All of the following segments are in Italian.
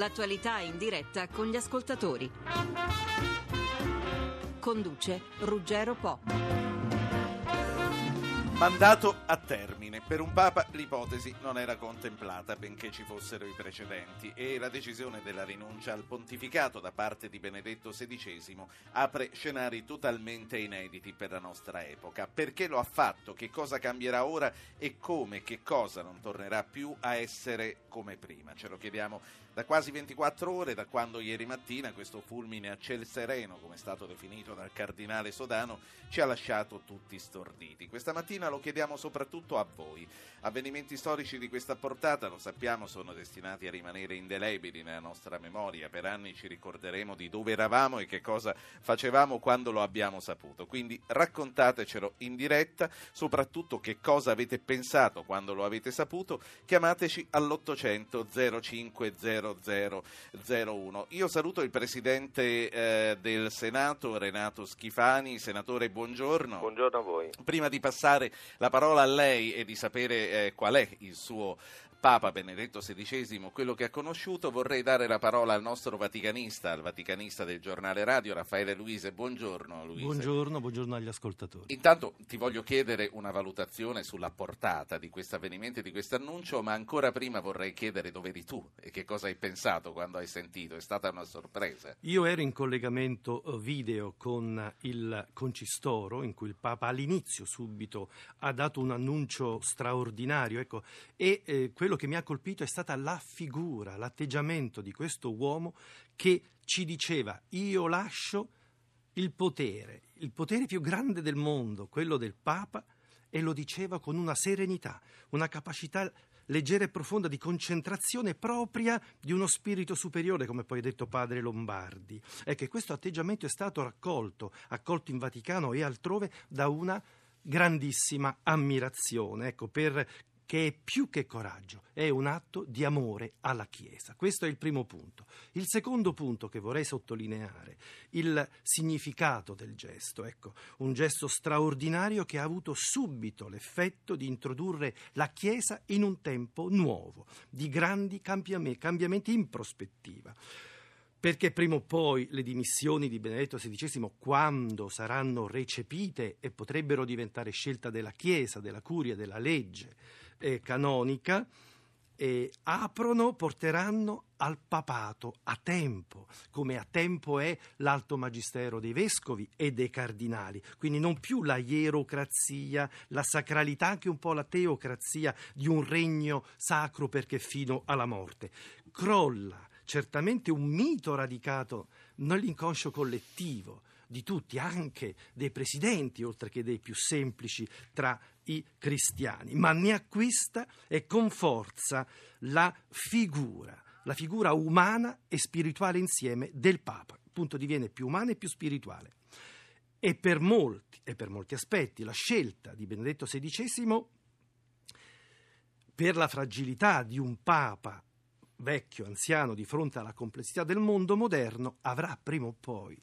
L'attualità in diretta con gli ascoltatori. Conduce Ruggero Po. Mandato a termine. Per un Papa l'ipotesi non era contemplata, benché ci fossero i precedenti, e la decisione della rinuncia al pontificato da parte di Benedetto XVI apre scenari totalmente inediti per la nostra epoca. Perché lo ha fatto? Che cosa cambierà ora? E come? Che cosa non tornerà più a essere come prima? Ce lo chiediamo da quasi 24 ore, da quando ieri mattina questo fulmine a ciel sereno, come è stato definito dal cardinale Sodano, ci ha lasciato tutti storditi. Questa mattina lo chiediamo soprattutto a voi. Avvenimenti storici di questa portata, lo sappiamo, sono destinati a rimanere indelebili nella nostra memoria. Per anni ci ricorderemo di dove eravamo e che cosa facevamo quando lo abbiamo saputo. Quindi raccontatecelo in diretta, soprattutto che cosa avete pensato quando lo avete saputo. Chiamateci all'800 0500 01. Io saluto il presidente eh, del Senato, Renato Schifani. Senatore, buongiorno. Buongiorno a voi. Prima di passare la parola a lei e di sapere eh, qual è il suo Papa Benedetto XVI, quello che ha conosciuto, vorrei dare la parola al nostro vaticanista, al vaticanista del giornale radio, Raffaele Luise. Buongiorno Luise. Buongiorno, buongiorno agli ascoltatori. Intanto ti voglio chiedere una valutazione sulla portata di questo avvenimento e di questo annuncio, ma ancora prima vorrei chiedere dove eri tu e che cosa hai pensato quando hai sentito. È stata una sorpresa. Io ero in collegamento eh, video con il concistoro, in cui il Papa all'inizio subito ha dato un annuncio straordinario, ecco, e eh, quello quello che mi ha colpito è stata la figura, l'atteggiamento di questo uomo che ci diceva io lascio il potere, il potere più grande del mondo, quello del Papa, e lo diceva con una serenità, una capacità leggera e profonda di concentrazione propria di uno spirito superiore, come poi ha detto padre Lombardi. È che questo atteggiamento è stato raccolto, accolto in Vaticano e altrove da una grandissima ammirazione, ecco, per che è più che coraggio, è un atto di amore alla Chiesa. Questo è il primo punto. Il secondo punto che vorrei sottolineare, il significato del gesto, ecco, un gesto straordinario che ha avuto subito l'effetto di introdurre la Chiesa in un tempo nuovo, di grandi cambiamenti in prospettiva perché prima o poi le dimissioni di Benedetto XVI, quando saranno recepite e potrebbero diventare scelta della Chiesa, della curia, della legge eh, canonica, eh, aprono, porteranno al papato a tempo, come a tempo è l'alto magistero dei vescovi e dei cardinali, quindi non più la ierocrazia, la sacralità, anche un po' la teocrazia di un regno sacro perché fino alla morte. Crolla certamente un mito radicato nell'inconscio collettivo di tutti, anche dei presidenti, oltre che dei più semplici tra i cristiani, ma ne acquista e con forza la figura, la figura umana e spirituale insieme del Papa, appunto diviene più umana e più spirituale. E per molti, e per molti aspetti, la scelta di Benedetto XVI per la fragilità di un Papa vecchio, anziano, di fronte alla complessità del mondo moderno, avrà prima o poi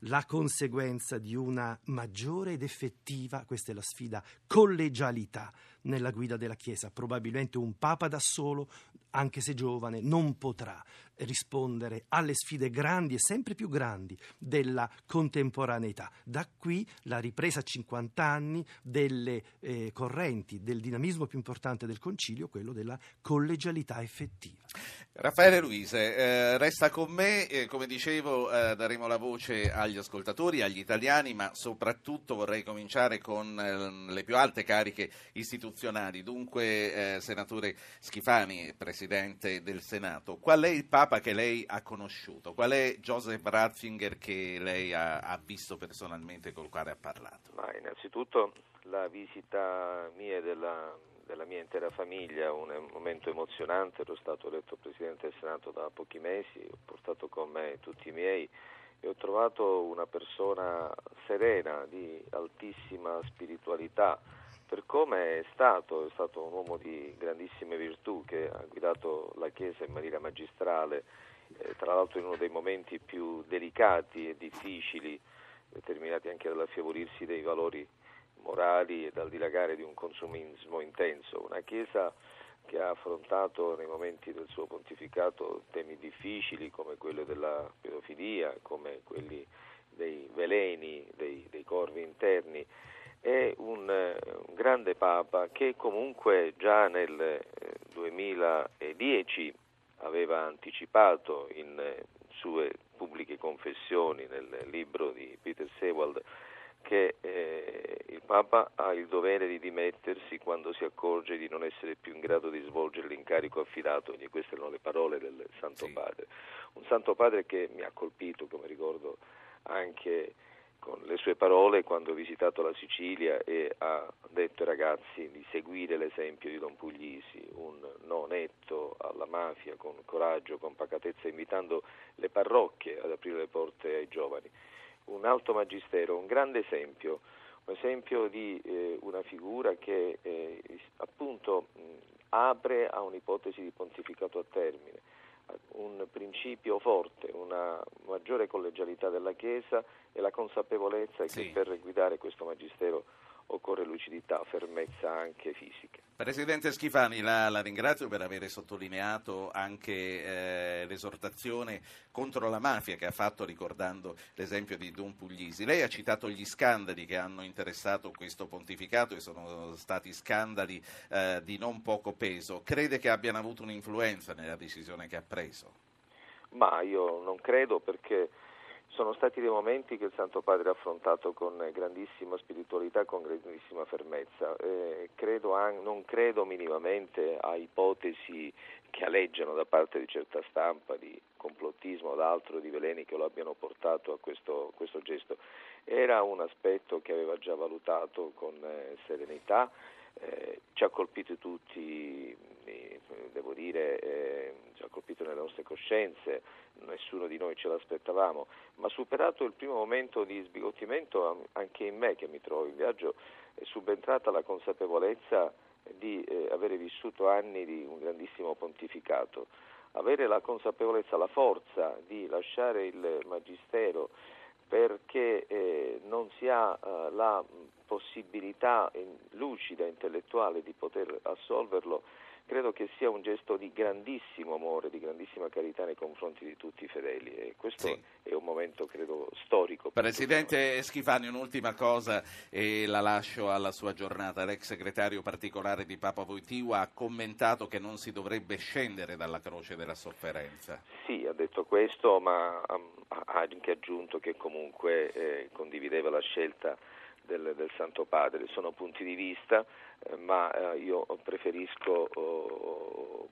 la conseguenza di una maggiore ed effettiva, questa è la sfida, collegialità nella guida della Chiesa. Probabilmente un Papa da solo, anche se giovane, non potrà rispondere alle sfide grandi e sempre più grandi della contemporaneità. Da qui la ripresa a 50 anni delle eh, correnti, del dinamismo più importante del Concilio, quello della collegialità effettiva. Raffaele Luise, eh, resta con me, eh, come dicevo eh, daremo la voce agli ascoltatori, agli italiani, ma soprattutto vorrei cominciare con eh, le più alte cariche istituzionali. Dunque, eh, senatore Schifani, presidente del Senato, qual è il Papa che lei ha conosciuto? Qual è Joseph Ratzinger che lei ha, ha visto personalmente, col quale ha parlato? Ma innanzitutto la visita mia e della della mia intera famiglia, un momento emozionante, ero stato eletto Presidente del Senato da pochi mesi, ho portato con me tutti i miei e ho trovato una persona serena, di altissima spiritualità, per come è stato, è stato un uomo di grandissime virtù che ha guidato la Chiesa in maniera magistrale, eh, tra l'altro in uno dei momenti più delicati e difficili, determinati anche dall'affievolirsi dei valori morali e dal dilagare di un consumismo intenso. Una Chiesa che ha affrontato nei momenti del suo pontificato temi difficili come quello della pedofilia, come quelli dei veleni, dei, dei corvi interni, è un, un, grande Papa che comunque già nel 2010 eh, aveva anticipato in eh, sue pubbliche confessioni nel libro di Peter Sewald che eh, il Papa ha il dovere di dimettersi quando si accorge di non essere più in grado di svolgere l'incarico affidatogli. Queste erano le parole del Santo sì. Padre. Un Santo Padre che mi ha colpito, come ricordo anche con le sue parole quando ho visitato la Sicilia e ha detto ai ragazzi di seguire l'esempio di Don Puglisi, un no netto alla mafia con coraggio, con pacatezza, invitando le parrocchie ad aprire le porte ai giovani. Un alto magistero, un grande esempio, un esempio di eh, una figura che eh, appunto mh, apre a un'ipotesi di pontificato a termine, un principio forte, una maggiore collegialità della Chiesa e la consapevolezza sì. che per guidare questo magistero occorre lucidità, fermezza anche fisica. Presidente Schifani, la, la ringrazio per aver sottolineato anche eh, l'esortazione contro la mafia che ha fatto ricordando l'esempio di Don Puglisi. Lei ha citato gli scandali che hanno interessato questo pontificato e sono stati scandali eh, di non poco peso. Crede che abbiano avuto un'influenza nella decisione che ha preso? Ma io non credo perché sono stati dei momenti che il Santo Padre ha affrontato con grandissima spiritualità, con grandissima fermezza. Eh, credo an- non credo minimamente a ipotesi che aleggiano da parte di certa stampa di complottismo o d'altro, di veleni che lo abbiano portato a questo, questo gesto. Era un aspetto che aveva già valutato con eh, serenità, eh, ci ha colpito tutti, eh, devo dire, eh, ci ha colpito nelle nostre coscienze, nessuno di noi ce l'aspettavamo, ma superato il primo momento di sbigottimento anche in me che mi trovo in viaggio è subentrata la consapevolezza di avere vissuto anni di un grandissimo pontificato, avere la consapevolezza, la forza di lasciare il magistero perché eh, non si ha eh, la possibilità lucida, intellettuale di poter assolverlo credo che sia un gesto di grandissimo amore, di grandissima carità nei confronti di tutti i fedeli e questo sì. è un momento credo storico. Presidente Schifani, un'ultima cosa e la lascio alla sua giornata. L'ex segretario particolare di Papa Voitiva ha commentato che non si dovrebbe scendere dalla croce della sofferenza. Sì, ha detto questo, ma ha anche aggiunto che comunque eh, condivideva la scelta del, del, Santo Padre. Sono punti di vista, eh, ma eh, io preferisco oh,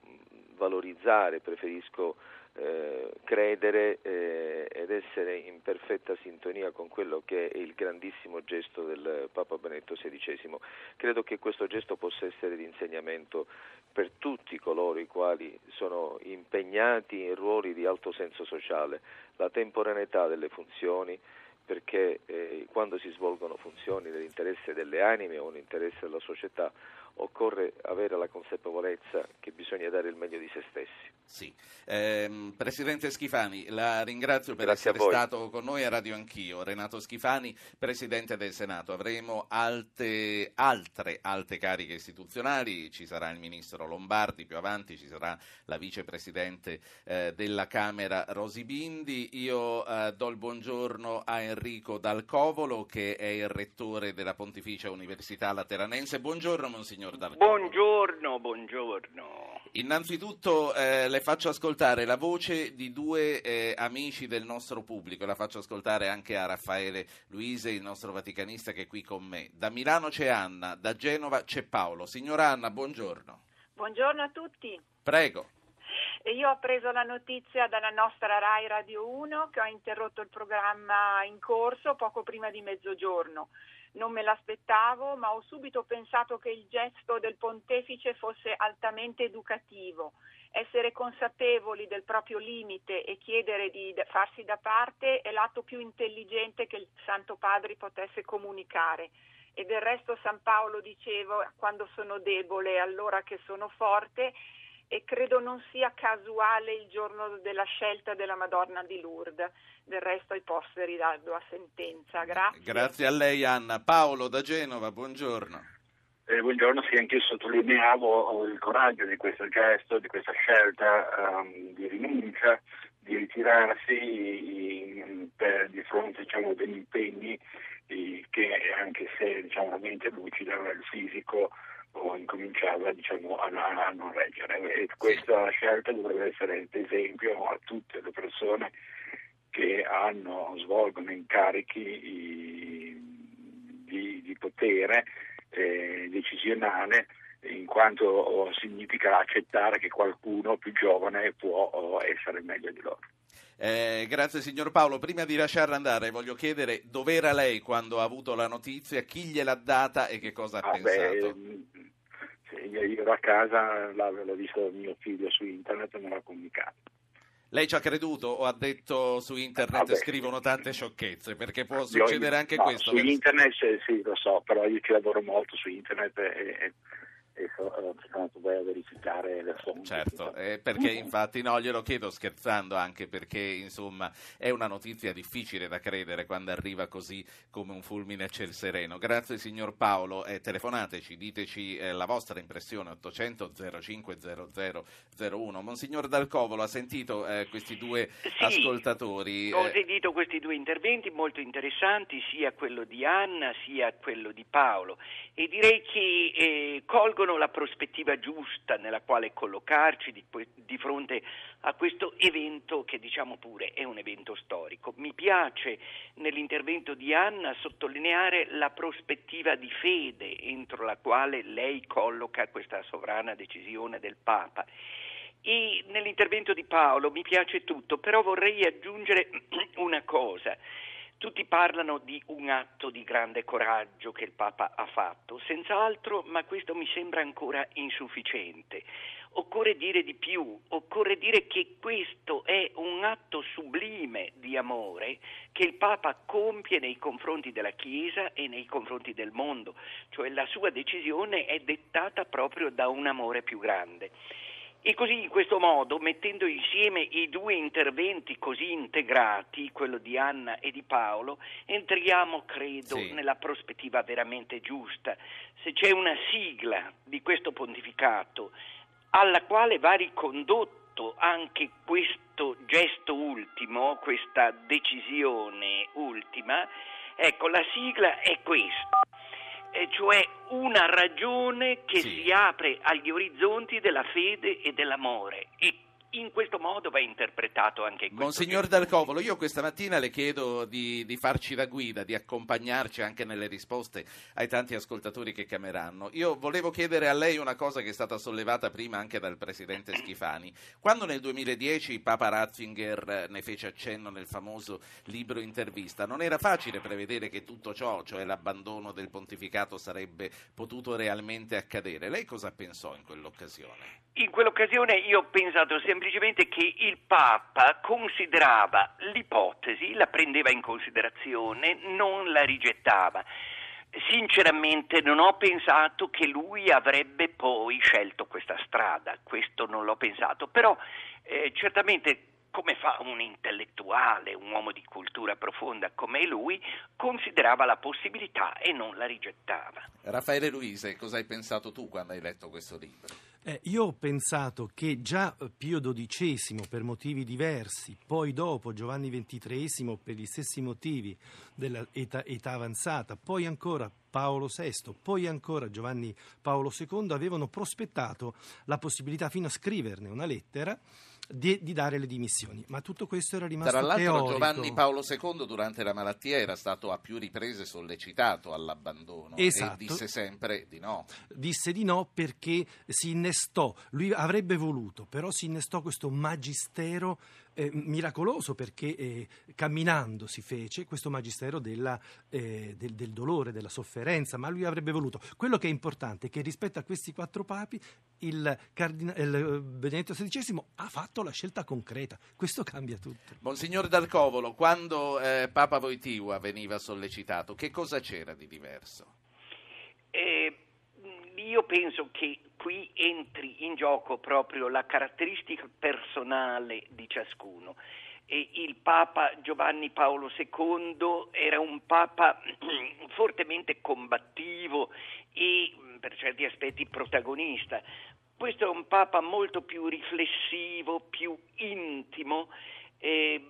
valorizzare, preferisco eh, credere ed essere in perfetta sintonia con quello che è il grandissimo gesto del Papa Benedetto XVI. Credo che questo gesto possa essere di insegnamento per tutti coloro i quali sono impegnati in ruoli di alto senso sociale, la temporaneità delle funzioni, perché eh, quando si svolgono funzioni nell'interesse delle anime o nell'interesse della società occorre avere la consapevolezza che bisogna dare il meglio di se stessi. Sì. Eh, Presidente Schifani, la ringrazio per Grazie essere stato con noi a Radio Anch'io. Renato Schifani, Presidente del Senato. Avremo alte, altre alte cariche istituzionali, ci sarà il Ministro Lombardi, più avanti ci sarà la Vicepresidente eh, della Camera Rosi Bindi. Io eh, do il buongiorno a Enrico Dalcovolo che è il Rettore della Pontificia Università Lateranense. Buongiorno Monsignor signor D'Arco. Buongiorno, buongiorno. Innanzitutto eh, le faccio ascoltare la voce di due eh, amici del nostro pubblico, la faccio ascoltare anche a Raffaele Luise, il nostro vaticanista che è qui con me. Da Milano c'è Anna, da Genova c'è Paolo. Signora Anna, buongiorno. Buongiorno a tutti. Prego. Io ho preso la notizia dalla nostra RAI Radio 1 che ha interrotto il programma in corso poco prima di mezzogiorno non me l'aspettavo, ma ho subito pensato che il gesto del pontefice fosse altamente educativo. Essere consapevoli del proprio limite e chiedere di farsi da parte è l'atto più intelligente che il Santo Padre potesse comunicare. E del resto San Paolo diceva quando sono debole, allora che sono forte e credo non sia casuale il giorno della scelta della Madonna di Lourdes. Del resto ai posteri dando a sentenza. Grazie. Grazie a lei Anna. Paolo da Genova, buongiorno. Eh, buongiorno, sì, anch'io sottolineavo il coraggio di questo gesto, di questa scelta um, di rinuncia, di ritirarsi in, per, di fronte diciamo, degli impegni eh, che anche se diciamo, la mente lucida, il fisico o incominciava diciamo, a, a, non reggere. E questa scelta dovrebbe essere d'esempio a tutte le persone che hanno, svolgono incarichi di, di potere eh, decisionale in quanto significa accettare che qualcuno più giovane può essere meglio di loro. Eh, grazie signor Paolo. Prima di lasciarla andare voglio chiedere dov'era lei quando ha avuto la notizia, chi gliel'ha data e che cosa ha ah, pensato? Beh, io ero a casa, l'ho visto mio figlio su internet e me l'ha comunicato. Lei ci ha creduto o ha detto su internet ah, scrivono tante sciocchezze? Perché può succedere anche no, questo. Su internet sì, lo so, però io ci lavoro molto su internet e, e sono andato poi a verificare le fonti. Certo, eh, perché infatti no, glielo chiedo scherzando anche perché insomma è una notizia difficile da credere quando arriva così come un fulmine a ciel sereno. Grazie signor Paolo, eh, telefonateci, diteci eh, la vostra impressione 800 05 0001. Monsignor Dalcovolo ha sentito eh, questi due sì, ascoltatori? Ho eh, sentito questi due interventi molto interessanti, sia quello di Anna sia quello di Paolo e direi che eh, scelgono la prospettiva giusta nella quale collocarci di, di, fronte a questo evento che diciamo pure è un evento storico. Mi piace nell'intervento di Anna sottolineare la prospettiva di fede entro la quale lei colloca questa sovrana decisione del Papa. E nell'intervento di Paolo mi piace tutto, però vorrei aggiungere una cosa. Tutti parlano di un atto di grande coraggio che il Papa ha fatto, senz'altro, ma questo mi sembra ancora insufficiente. Occorre dire di più, occorre dire che questo è un atto sublime di amore che il Papa compie nei confronti della Chiesa e nei confronti del mondo, cioè la sua decisione è dettata proprio da un amore più grande. E così in questo modo, mettendo insieme i due interventi così integrati, quello di Anna e di Paolo, entriamo, credo, sì. nella prospettiva veramente giusta. Se c'è una sigla di questo pontificato alla quale va ricondotto anche questo gesto ultimo, questa decisione ultima, ecco, la sigla è questa e cioè una ragione che sì. si apre agli orizzonti della fede e dell'amore e in questo modo va interpretato anche questo. Monsignor Dal Covolo, io questa mattina le chiedo di, di, farci da guida, di accompagnarci anche nelle risposte ai tanti ascoltatori che chiameranno. Io volevo chiedere a lei una cosa che è stata sollevata prima anche dal Presidente Schifani. Quando nel 2010 Papa Ratzinger ne fece accenno nel famoso libro intervista, non era facile prevedere che tutto ciò, cioè l'abbandono del pontificato, sarebbe potuto realmente accadere. Lei cosa pensò in quell'occasione? In quell'occasione io ho pensato semplicemente che il Papa considerava l'ipotesi, la prendeva in considerazione, non la rigettava. Sinceramente non ho pensato che lui avrebbe poi scelto questa strada, questo non l'ho pensato, però eh, certamente come fa un intellettuale, un uomo di cultura profonda come lui, considerava la possibilità e non la rigettava. Raffaele Luise, cosa hai pensato tu quando hai letto questo libro? Eh, io ho pensato che già Pio XII, per motivi diversi, poi dopo Giovanni XXIII per gli stessi motivi dell'età età avanzata, poi ancora Paolo VI, poi ancora Giovanni Paolo II avevano prospettato la possibilità fino a scriverne una lettera di, di dare le dimissioni. Ma tutto questo era rimasto Tra l'altro teorico. Giovanni Paolo II durante la malattia era stato a più riprese sollecitato all'abbandono Esatto. e disse sempre di no. disse di no perché si innestò, lui avrebbe voluto, però si innestò questo magistero eh, miracoloso perché eh, camminando si fece questo magistero della, eh, del, del dolore, della sofferenza, ma lui avrebbe voluto. Quello che è importante è che rispetto a questi quattro papi il, cardina- il eh, Benedetto XVI ha fatto la scelta concreta, questo cambia tutto. Monsignor Dal Covolo, quando eh, Papa Voitiva veniva sollecitato, che cosa c'era di diverso? Eh, io penso che qui entri in gioco proprio la caratteristica personale di ciascuno. E il Papa Giovanni Paolo II era un Papa fortemente combattivo e per certi aspetti protagonista. Questo è un Papa molto più riflessivo, più intimo, eh,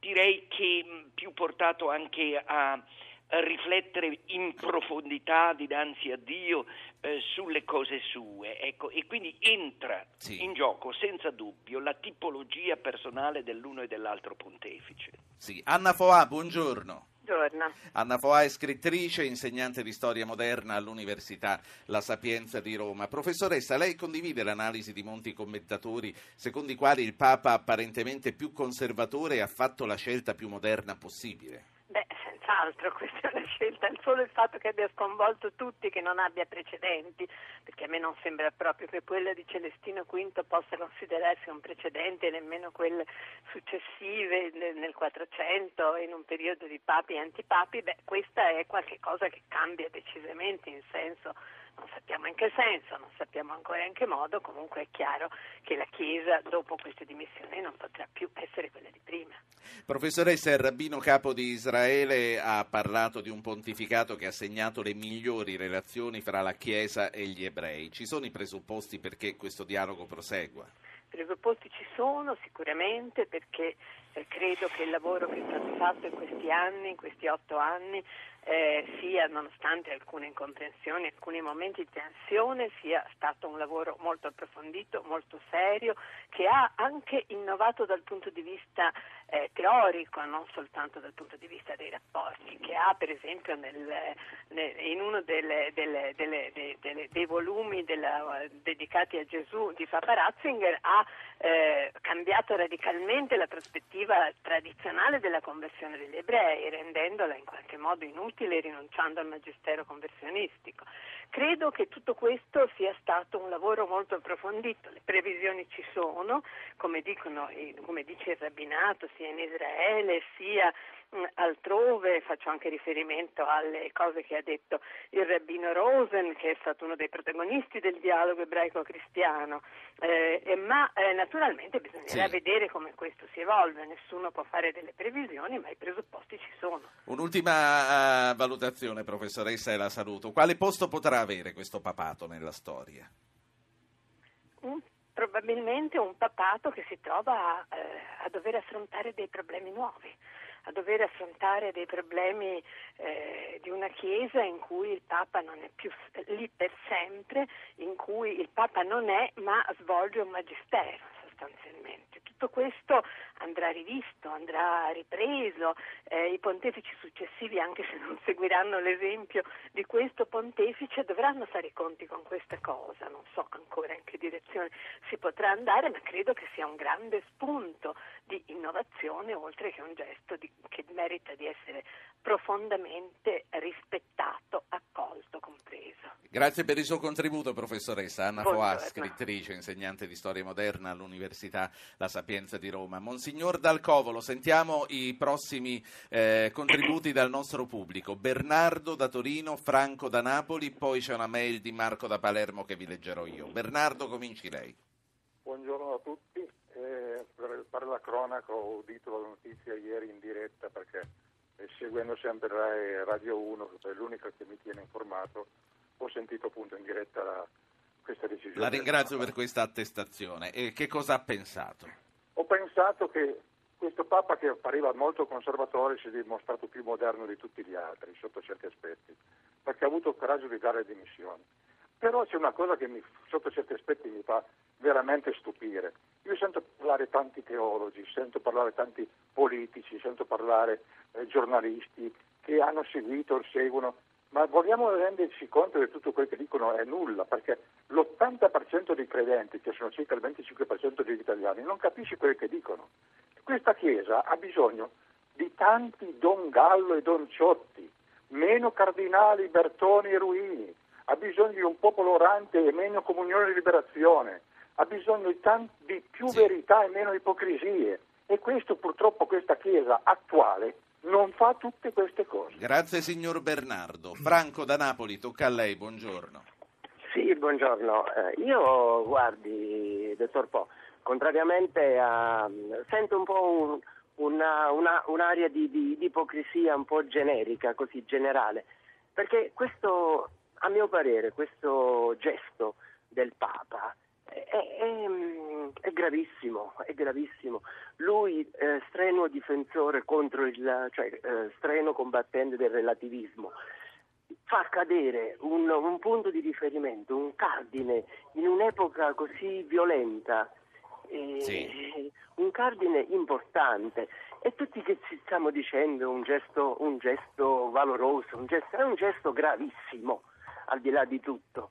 direi che più portato anche a riflettere in profondità dinanzi a Dio eh, sulle cose sue. Ecco, e quindi entra Sì. in gioco senza dubbio la tipologia personale dell'uno e dell'altro pontefice. Sì. Anna Foà, buongiorno. Buongiorno. Anna Foà è scrittrice, insegnante di storia moderna all'Università La Sapienza di Roma. Professoressa, lei condivide l'analisi di molti commentatori secondo i quali il Papa apparentemente più conservatore ha fatto la scelta più moderna possibile? Senz'altro, questa è una scelta, il solo il fatto che abbia sconvolto tutti, che non abbia precedenti, perché a me non sembra proprio che quella di Celestino V possa considerarsi un precedente, nemmeno quelle successive nel 400 in un periodo di papi e antipapi, beh, questa è qualcosa che cambia decisamente in senso non sappiamo in che senso, non sappiamo ancora in che modo, comunque è chiaro che la Chiesa dopo queste dimissioni non potrà più essere quella di prima. Professoressa, il rabbino capo di Israele ha parlato di un pontificato che ha segnato le migliori relazioni fra la Chiesa e gli ebrei. Ci sono i presupposti perché questo dialogo prosegua? presupposti ci sono sicuramente perché eh, credo che il lavoro che è stato fatto in questi anni, in questi otto anni, eh, sia, nonostante alcune incomprensioni, alcuni momenti di tensione, sia stato un lavoro molto approfondito, molto serio, che ha anche innovato dal punto di vista eh, teorico, non soltanto dal punto di vista dei rapporti, che ha per esempio nel, nel, in uno delle, delle, delle, dei volumi della, dedicati a Gesù di Papa Ratzinger ha eh, cambiato radicalmente la prospettiva tradizionale della conversione degli ebrei, rendendola in qualche modo inutile e rinunciando al magistero conversionistico. Credo che tutto questo sia stato un lavoro molto approfondito, le previsioni ci sono, come, dicono, come dice il rabbinato, sia in Israele sia altrove, faccio anche riferimento alle cose che ha detto il rabbino Rosen, che è stato uno dei protagonisti del dialogo ebraico-cristiano, eh, ma eh, naturalmente bisognerà Sì. vedere come questo si evolve, nessuno può fare delle previsioni, ma i presupposti ci sono. Un'ultima eh, valutazione, professoressa, e la saluto. Quale posto potrà avere questo papato nella storia? Un- probabilmente un papato che si trova eh, a dover affrontare dei problemi nuovi, a dover affrontare dei problemi eh, di una Chiesa in cui il Papa non è più lì per sempre, in cui il Papa non è ma svolge un magistero sostanzialmente. Tutto questo andrà rivisto, andrà ripreso, eh, i pontefici successivi, anche se non seguiranno l'esempio di questo pontefice, dovranno fare i conti con questa cosa, non so ancora in che direzione si potrà andare, ma credo che sia un grande spunto di innovazione, oltre che un gesto di- che merita di essere profondamente rispettato, accolto, compreso. Grazie per il suo contributo, professoressa. Anna Foà, Buongiorno. scrittrice, insegnante di storia moderna all'Università La Sapienza di Roma. Monsignor Dal Covolo, sentiamo i prossimi eh, contributi dal nostro pubblico. Bernardo da Torino, Franco da Napoli, poi c'è una mail di Marco da Palermo che vi leggerò io. Bernardo, cominci lei. Buongiorno a tutti, Eh, per, la cronaca ho udito la notizia ieri in diretta perché eh, seguendo sempre Radio 1, che è l'unica che mi tiene informato, ho sentito appunto in diretta la- questa decisione. La ringrazio per questa attestazione. E che cosa ha pensato? Ho pensato che questo Papa che appariva molto conservatore si è dimostrato più moderno di tutti gli altri sotto certi aspetti, perché ha avuto il coraggio di dare le dimissioni. Però c'è una cosa che mi, sotto certi aspetti mi fa veramente stupire. Io sento parlare tanti teologi, sento parlare tanti politici, sento parlare eh, giornalisti che hanno seguito, seguono, ma vogliamo renderci conto che tutto quello che dicono è nulla, perché l'80% dei credenti, che sono circa il 25% degli italiani, non capisce quello che dicono. Questa Chiesa ha bisogno di tanti Don Gallo e Don Ciotti, meno cardinali Bertoni e Ruini, ha bisogno di un popolo orante e meno comunione e liberazione, ha bisogno di, tanti, di più sì. verità e meno ipocrisie. E questo purtroppo questa Chiesa attuale non fa tutte queste cose. Grazie signor Bernardo. Franco da Napoli, tocca a lei, buongiorno. Sì, buongiorno. Eh, io, guardi, dottor Po, contrariamente a... sento un po' un, una, una, un'area di, di, di ipocrisia un po' generica, così generale, perché questo, a mio parere, questo gesto del Papa è, è, è, gravissimo, è gravissimo. Lui, eh, strenuo difensore contro il, cioè eh, strenuo combattente del relativismo, fa cadere un, un, punto di riferimento, un cardine in un'epoca così violenta, eh, sì. un cardine importante. E tutti che ci stiamo dicendo un gesto, un gesto valoroso, un gesto, è un gesto gravissimo, al di là di tutto.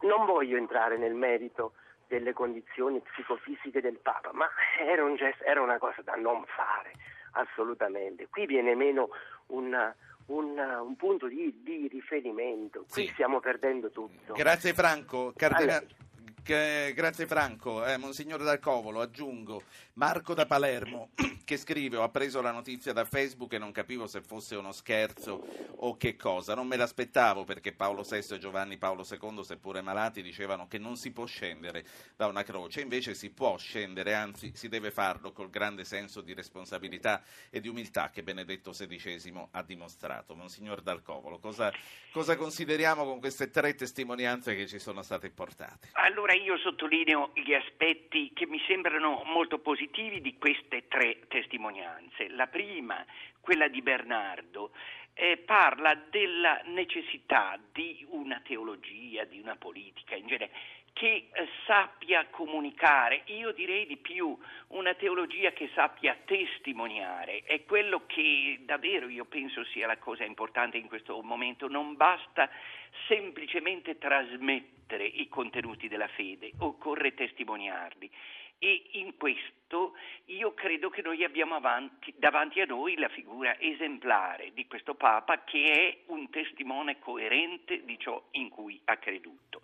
Non voglio entrare nel merito delle condizioni psicofisiche del Papa, ma era, un gesto, era una cosa da non fare, assolutamente. Qui viene meno una, un, un, punto di, di riferimento, qui sì. stiamo perdendo tutto. Grazie Franco. Cardinale... Grazie Franco, eh, Monsignore Dal Covolo, aggiungo Marco da Palermo che scrive ho appreso la notizia da Facebook e non capivo se fosse uno scherzo o che cosa, non me l'aspettavo perché Paolo VI e Giovanni Paolo II seppure malati dicevano che non si può scendere da una croce, invece si può scendere, anzi si deve farlo col grande senso di responsabilità e di umiltà che Benedetto XVI ha dimostrato. Monsignor Dal Covolo, cosa, cosa consideriamo con queste tre testimonianze che ci sono state portate? Allora io sottolineo gli aspetti che mi sembrano molto positivi di queste tre testimonianze. La prima, quella di Bernardo, eh, parla della necessità di una teologia, di una politica in genere che eh, sappia comunicare, io direi di più, una teologia che sappia testimoniare, è quello che davvero io penso sia la cosa importante in questo momento, non basta semplicemente trasmettere i contenuti della fede, occorre testimoniarli e in questo io credo che noi abbiamo avanti, davanti a noi la figura esemplare di questo Papa che è un testimone coerente di ciò in cui ha creduto.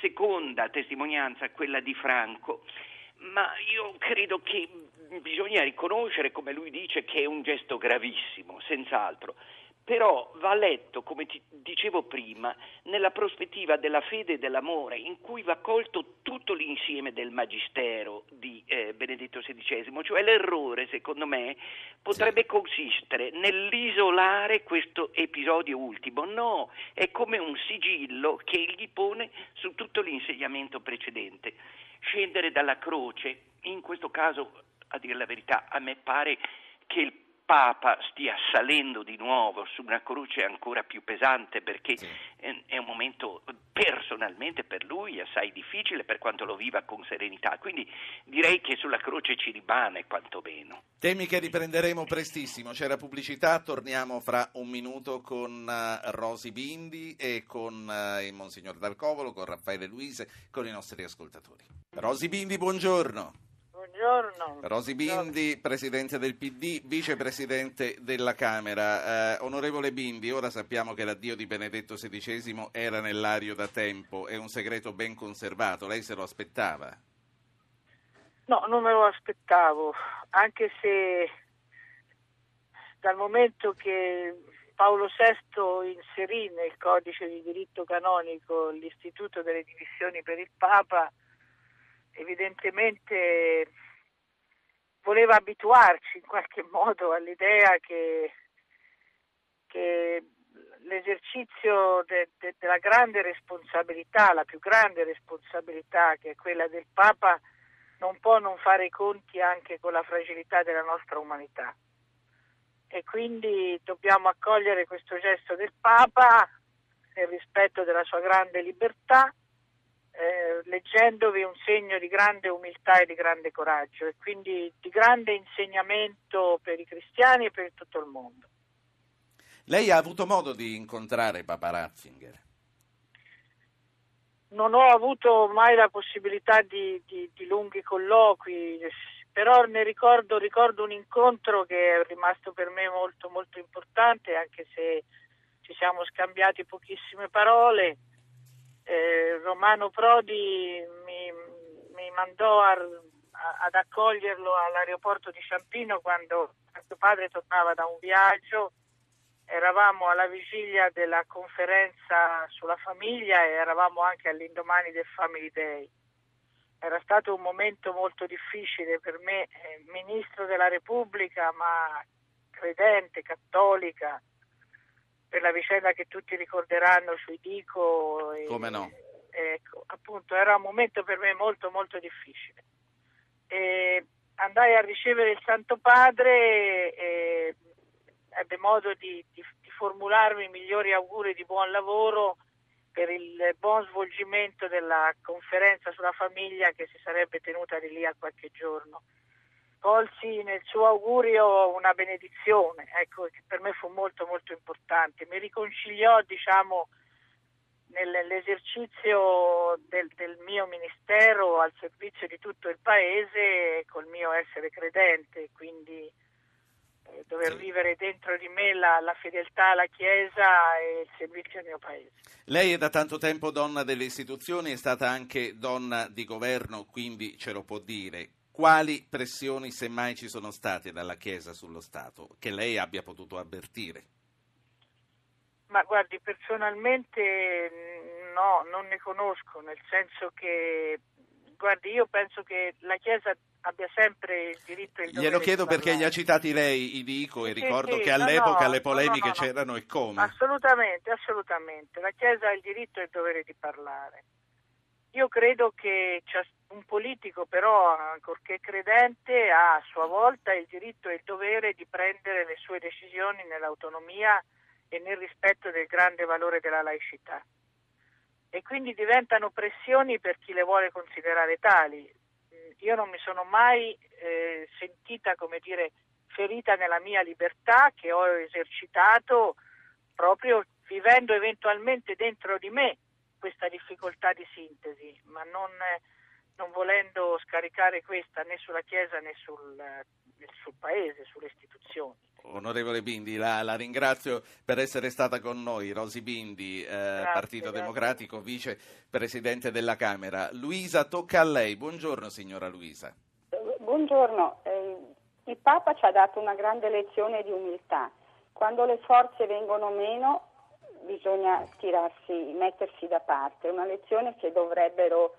Seconda testimonianza, quella di Franco, ma io credo che bisogna riconoscere, come lui dice, che è un gesto gravissimo, senz'altro però va letto, come ti dicevo prima, nella prospettiva della fede e dell'amore, in cui va colto tutto l'insieme del magistero di eh, Benedetto XVI, cioè l'errore, secondo me, potrebbe sì. consistere nell'isolare questo episodio ultimo. No, è come un sigillo che egli pone su tutto l'insegnamento precedente. Scendere dalla croce, in questo caso, a dire la verità, a me pare che il Papa stia salendo di nuovo su una croce ancora più pesante perché sì. è un momento personalmente per lui assai difficile per quanto lo viva con serenità, quindi direi che sulla croce ci rimane quantomeno. Temi che riprenderemo prestissimo, c'era pubblicità, torniamo fra un minuto con uh, Rosi Bindi e con uh, il Monsignor Dalcovolo, con Raffaele Luise, con i nostri ascoltatori. Rosi Bindi, buongiorno. Buongiorno. Rosi Bindi, Presidente del PD, Vicepresidente della Camera. Eh, onorevole Bindi, ora sappiamo che l'addio di Benedetto XVI era nell'ario da tempo, è un segreto ben conservato, lei se lo aspettava? No, non me lo aspettavo, anche se dal momento che Paolo VI inserì nel codice di diritto canonico l'istituto delle dimissioni per il Papa, evidentemente voleva abituarci in qualche modo all'idea che, che l'esercizio de, de, della grande responsabilità, la più grande responsabilità che è quella del Papa, non può non fare i conti anche con la fragilità della nostra umanità. E quindi dobbiamo accogliere questo gesto del Papa nel rispetto della sua grande libertà, eh, leggendovi un segno di grande umiltà e di grande coraggio e quindi di grande insegnamento per i cristiani e per tutto il mondo. Lei ha avuto modo di incontrare Papa Ratzinger? Non ho avuto mai la possibilità di, di, di lunghi colloqui, però ne ricordo, ricordo, un incontro che è rimasto per me molto molto importante, anche se ci siamo scambiati pochissime parole. Eh, Romano Prodi mi, mi mandò a, a, ad accoglierlo all'aeroporto di Ciampino quando mio padre tornava da un viaggio eravamo alla vigilia della conferenza sulla famiglia e eravamo anche all'indomani del Family Day. Era stato un momento molto difficile per me, eh, ministro della Repubblica, ma credente, cattolica, per la vicenda che tutti ricorderanno sui Dico. E, Come no? Ecco, appunto, era un momento per me molto, molto difficile. E andai a ricevere il Santo Padre e ebbe modo di, di, di formularmi i migliori auguri di buon lavoro per il buon svolgimento della conferenza sulla famiglia che si sarebbe tenuta di lì a qualche giorno. Colsi nel suo augurio una benedizione, ecco, che per me fu molto molto importante. Mi riconciliò, diciamo, nell'esercizio del, del, mio ministero al servizio di tutto il paese col mio essere credente, quindi eh, dover sì. vivere dentro di me la, la, fedeltà alla Chiesa e il servizio al mio paese. Lei è da tanto tempo donna delle istituzioni, è stata anche donna di governo, quindi ce lo può dire. Quali pressioni, semmai ci sono state dalla Chiesa sullo Stato, che lei abbia potuto avvertire? Ma guardi, personalmente no, non ne conosco, nel senso che, guardi, io penso che la Chiesa abbia sempre il diritto e il Glielo chiedo perché li ha citati lei, i dico, e sì, ricordo sì, che all'epoca no, le polemiche no, no, c'erano e come. Assolutamente, assolutamente. La Chiesa ha il diritto e il dovere di parlare. Io credo che un politico però, ancorché credente, ha a sua volta il diritto e il dovere di prendere le sue decisioni nell'autonomia e nel rispetto del grande valore della laicità. E quindi diventano pressioni per chi le vuole considerare tali io non mi sono mai eh, sentita, come dire, ferita nella mia libertà che ho esercitato proprio vivendo eventualmente dentro di me questa difficoltà di sintesi, ma non, non volendo scaricare questa né sulla Chiesa né sul, sul Paese, sulle istituzioni. Onorevole Bindi, la, la, ringrazio per essere stata con noi. Rosi Bindi, eh, grazie, Partito grazie. Democratico, vice presidente della Camera. Luisa, tocca a lei. Buongiorno, signora Luisa. Buongiorno. Eh, il Papa ci ha dato una grande lezione di umiltà. Quando le forze vengono meno, bisogna tirarsi, mettersi da parte. Una lezione che dovrebbero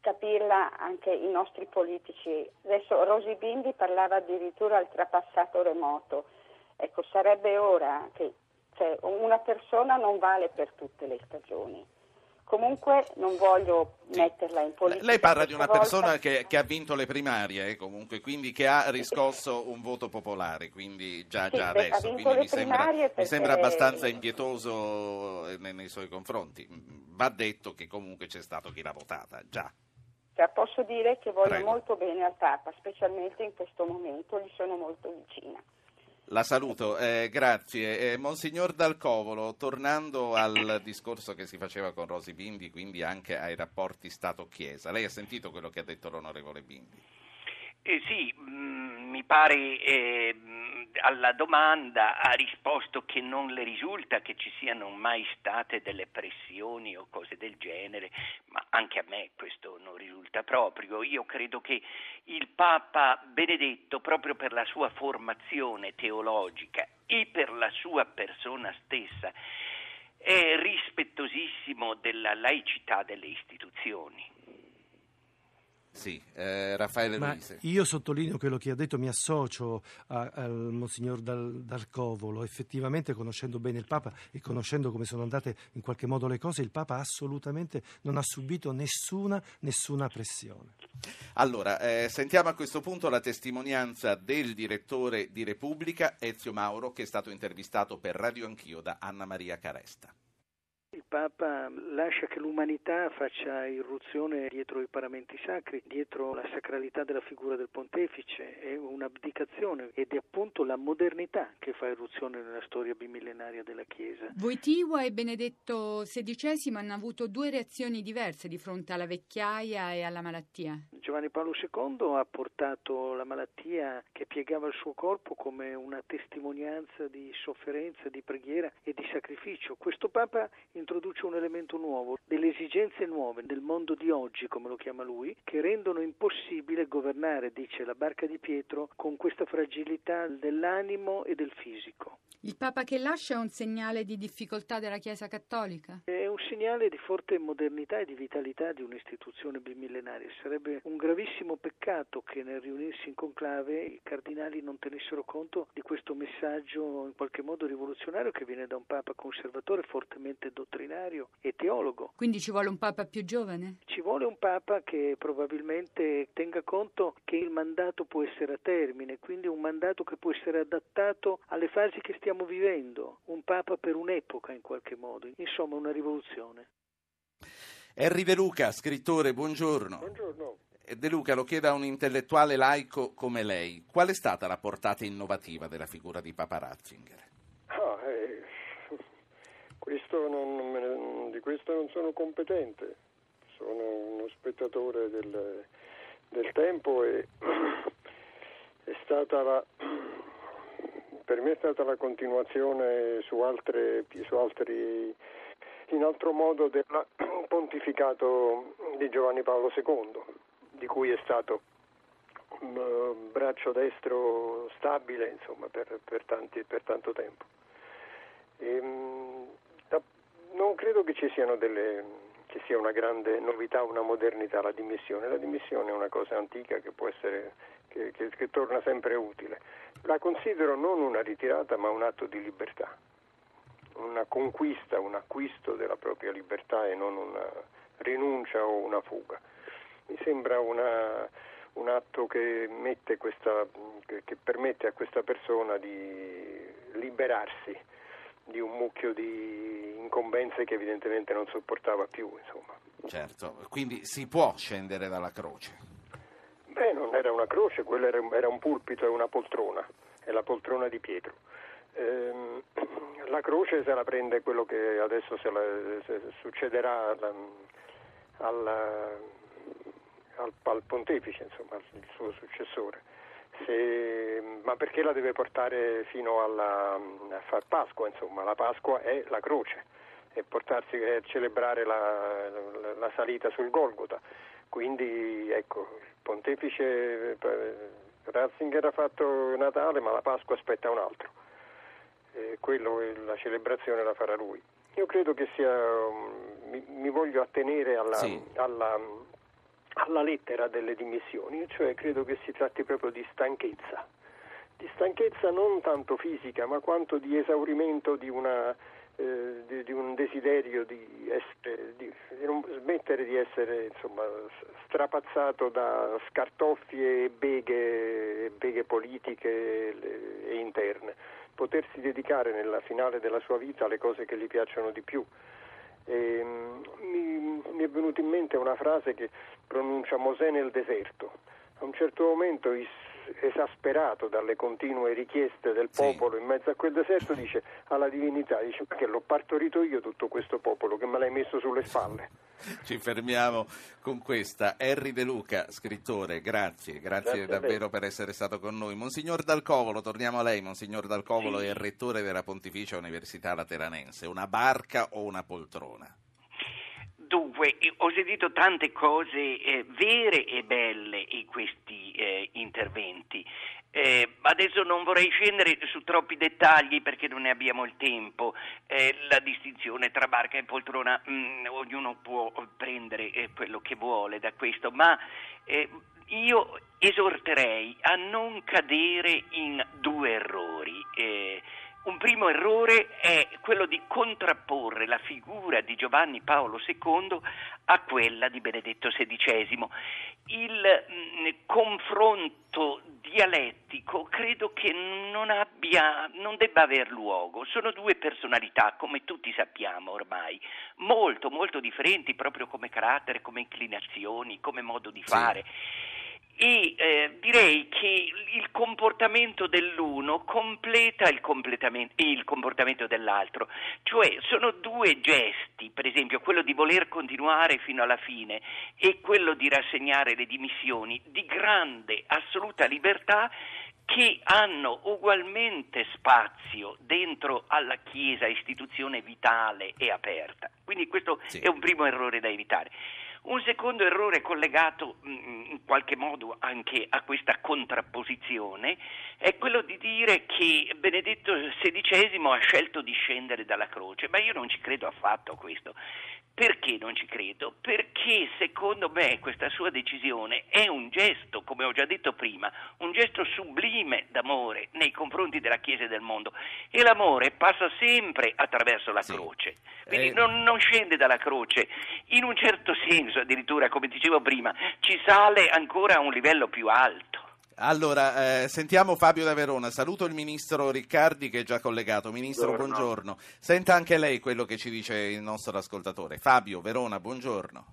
capirla anche i nostri politici. Adesso Rosi Bindi parlava addirittura al trapassato remoto. Ecco, sarebbe ora che cioè, una persona non vale per tutte le stagioni. Comunque non voglio metterla in politica. Lei parla di una volta... persona che, che, ha vinto le primarie, eh, comunque, quindi che ha riscosso un voto popolare, quindi già, sì, già adesso. Quindi mi sembra, perché... mi sembra, abbastanza impietoso eh, nei, nei suoi confronti. Va detto che comunque c'è stato chi l'ha votata, già. Cioè, posso dire che voglio Prego. molto bene al Papa, specialmente in questo momento, gli sono molto vicina. La saluto, eh, grazie. Eh, Monsignor Dalcovolo, tornando al discorso che si faceva con Rosi Bindi, quindi anche ai rapporti Stato-Chiesa, lei ha sentito quello che ha detto l'onorevole Bindi? Eh, sì, mh, mm, mi pare eh, alla domanda ha risposto che non le risulta che ci siano mai state delle pressioni o cose del genere, ma anche a me questo non risulta proprio. Io credo che il Papa Benedetto, proprio per la sua formazione teologica e per la sua persona stessa, è rispettosissimo della laicità delle istituzioni. Sì, eh, Raffaele Ma Luise. Io sottolineo quello che ha detto, mi associo al Monsignor Dal, Dalcovolo. Effettivamente, conoscendo bene il Papa e conoscendo come sono andate in qualche modo le cose, il Papa assolutamente non ha subito nessuna, nessuna pressione. Allora, eh, sentiamo a questo punto la testimonianza del direttore di Repubblica, Ezio Mauro, che è stato intervistato per Radio Anch'io da Anna Maria Caresta. Il Papa lascia che l'umanità faccia irruzione dietro i paramenti sacri, dietro la sacralità della figura del pontefice, è un'abdicazione ed è appunto la modernità che fa irruzione nella storia bimillenaria della Chiesa. Voitiva e Benedetto XVI hanno avuto due reazioni diverse di fronte alla vecchiaia e alla malattia. Giovanni Paolo II ha portato la malattia che piegava il suo corpo come una testimonianza di sofferenza, di preghiera e di sacrificio. Questo Papa introduce un elemento nuovo, delle esigenze nuove del mondo di oggi, come lo chiama lui, che rendono impossibile governare, dice la barca di Pietro, con questa fragilità dell'animo e del fisico. Il Papa che lascia è un segnale di difficoltà della Chiesa cattolica? È un segnale di forte modernità e di vitalità di un'istituzione bimillenaria. Sarebbe un gravissimo peccato che nel riunirsi in conclave i cardinali non tenessero conto di questo messaggio in qualche modo rivoluzionario che viene da un Papa conservatore, fortemente dottrinario e teologo. Quindi ci vuole un Papa più giovane? Ci vuole un Papa che probabilmente tenga conto che il mandato può essere a termine, quindi un mandato che può essere adattato alle fasi che stiamo vivendo, un Papa per un'epoca in qualche modo, insomma una rivoluzione. Henry De Luca, scrittore, buongiorno. Buongiorno. De Luca lo chiede a un intellettuale laico come lei. Qual è stata la portata innovativa della figura di Papa Ratzinger? Eh, questo non, non, di questo non sono competente, sono uno spettatore del, del tempo e è stata la, per me è stata la continuazione su, altre, su altri, in altro modo del pontificato di Giovanni Paolo II, di cui è stato un braccio destro stabile insomma, per, per, tanti, per tanto tempo. E, non credo che ci siano delle, che sia una grande novità, una modernità la dimissione. La dimissione è una cosa antica che può essere, che, che, che torna sempre utile. La considero non una ritirata ma un atto di libertà, una conquista, un acquisto della propria libertà e non una rinuncia o una fuga. Mi sembra una, un atto che, questa, che permette a questa persona di liberarsi di un mucchio di incombenze che evidentemente non sopportava più. Insomma. Certo, quindi si può scendere dalla croce. Beh, non era una croce, quello era, era un pulpito e una poltrona, è la poltrona di Pietro. Ehm, la croce se la prende quello che adesso se la, se succederà alla, alla, al, al, pontefice, insomma, il suo successore. Se, ma perché la deve portare fino alla, a far Pasqua? Insomma, la Pasqua è la croce e portarsi a celebrare la, la, la salita sul Golgota. Quindi ecco, il pontefice eh, Ratzinger ha fatto Natale, ma la Pasqua aspetta un altro. E quello, la celebrazione la farà lui. Io credo che sia, mi, mi voglio attenere alla, sì. alla, alla lettera delle dimissioni, cioè credo che si tratti proprio di stanchezza, di stanchezza non tanto fisica, ma quanto di esaurimento di una eh, di, di, un desiderio di, essere, di, non smettere di essere insomma, strapazzato da scartoffie e beghe, beghe politiche e interne, potersi dedicare nella finale della sua vita alle cose che gli piacciono di più. E, mi, mi, è venuta in mente una frase che pronuncia Mosè nel deserto. A un certo momento esasperato dalle continue richieste del popolo sì. in mezzo a quel deserto, dice alla divinità, dice perché l'ho partorito io tutto questo popolo che me l'hai messo sulle spalle. Ci fermiamo con questa. Henry De Luca, scrittore, grazie, grazie, grazie davvero per essere stato con noi. Monsignor Dalcovolo, torniamo a lei, Monsignor Dalcovolo sì. è il rettore della Pontificia Università Lateranense, una barca o una poltrona? Dunque, ho sentito tante cose eh, vere e belle in questi eh, interventi. Eh, adesso non vorrei scendere su troppi dettagli perché non ne abbiamo il tempo. Eh, la distinzione tra barca e poltrona, mh, mm, ognuno può prendere eh, quello che vuole da questo, ma eh, io esorterei a non cadere in due errori. Un primo errore è quello di contrapporre la figura di Giovanni Paolo II a quella di Benedetto XVI. Il mh, confronto dialettico credo che non abbia, non debba aver luogo. Sono due personalità, come tutti sappiamo ormai, molto, molto differenti proprio come carattere, come inclinazioni, come modo di fare. Sì e eh, direi che il comportamento dell'uno completa il, il, comportamento dell'altro, cioè sono due gesti, per esempio quello di voler continuare fino alla fine e quello di rassegnare le dimissioni, di grande, assoluta libertà che hanno ugualmente spazio dentro alla Chiesa, istituzione vitale e aperta. Quindi questo sì. è un primo errore da evitare. Un secondo errore collegato mm, in qualche modo anche a questa contrapposizione è quello di dire che Benedetto XVI ha scelto di scendere dalla croce, ma io non ci credo affatto a questo. Perché non ci credo? Perché secondo me questa sua decisione è un gesto, come ho già detto prima, un gesto sublime d'amore nei confronti della Chiesa e del mondo e l'amore passa sempre attraverso la sì. croce, quindi eh... non, non scende dalla croce, in un certo senso addirittura, come dicevo prima, ci sale ancora a un livello più alto. Allora, eh, sentiamo Fabio da Verona. Saluto il ministro Riccardi che è già collegato. Ministro, buongiorno. buongiorno. Senta anche lei quello che ci dice il nostro ascoltatore. Fabio, Verona, buongiorno.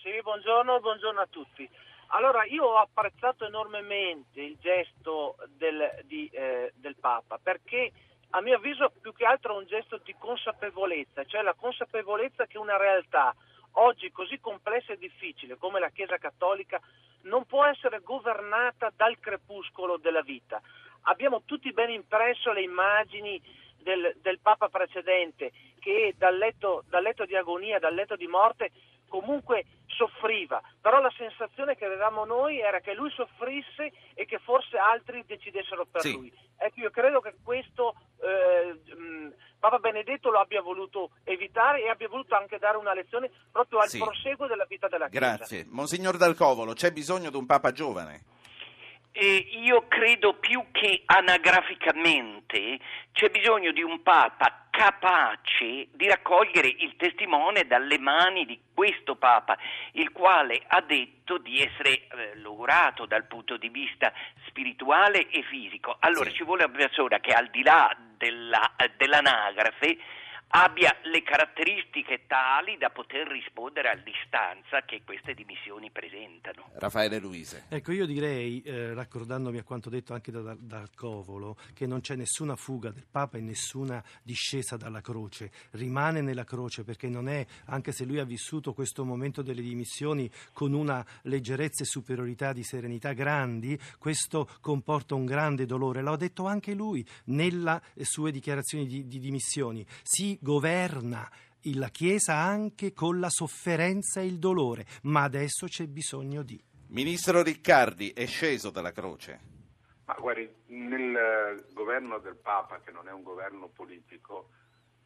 Sì, buongiorno, buongiorno a tutti. Allora, io ho apprezzato enormemente il gesto del, di, eh, del Papa perché a mio avviso più che altro è un gesto di consapevolezza, cioè la consapevolezza che una realtà oggi così complessa e difficile come la Chiesa Cattolica non può essere governata dal crepuscolo della vita. Abbiamo tutti ben impresso le immagini del, del Papa precedente che dal letto, dal letto di agonia, dal letto di morte comunque soffriva, però la sensazione che avevamo noi era che lui soffrisse e che forse altri decidessero per sì. lui. Ecco, io credo che questo eh, Papa Benedetto lo abbia voluto evitare e abbia voluto anche dare una lezione proprio al sì. proseguo della vita della Chiesa. Grazie. Monsignor Dal Covolo, c'è bisogno di un Papa giovane? Eh, io credo più che anagraficamente c'è bisogno di un Papa capace di raccogliere il testimone dalle mani di questo Papa, il quale ha detto di essere eh, logorato dal punto di vista spirituale e fisico. Allora sì. ci vuole una persona che al di là della, dell'anagrafe abbia le caratteristiche tali da poter rispondere all'istanza che queste dimissioni presentano. Raffaele Luise. Ecco, io direi, eh, raccordandomi a quanto detto anche da, dal Covolo, che non c'è nessuna fuga del Papa e nessuna discesa dalla croce. Rimane nella croce perché non è, anche se lui ha vissuto questo momento delle dimissioni con una leggerezza e superiorità di serenità grandi, questo comporta un grande dolore. L'ha detto anche lui nelle sue dichiarazioni di, di dimissioni. Si governa la Chiesa anche con la sofferenza e il dolore, ma adesso c'è bisogno di. Ministro Riccardi è sceso dalla croce. Ma guardi, nel governo del Papa, che non è un governo politico,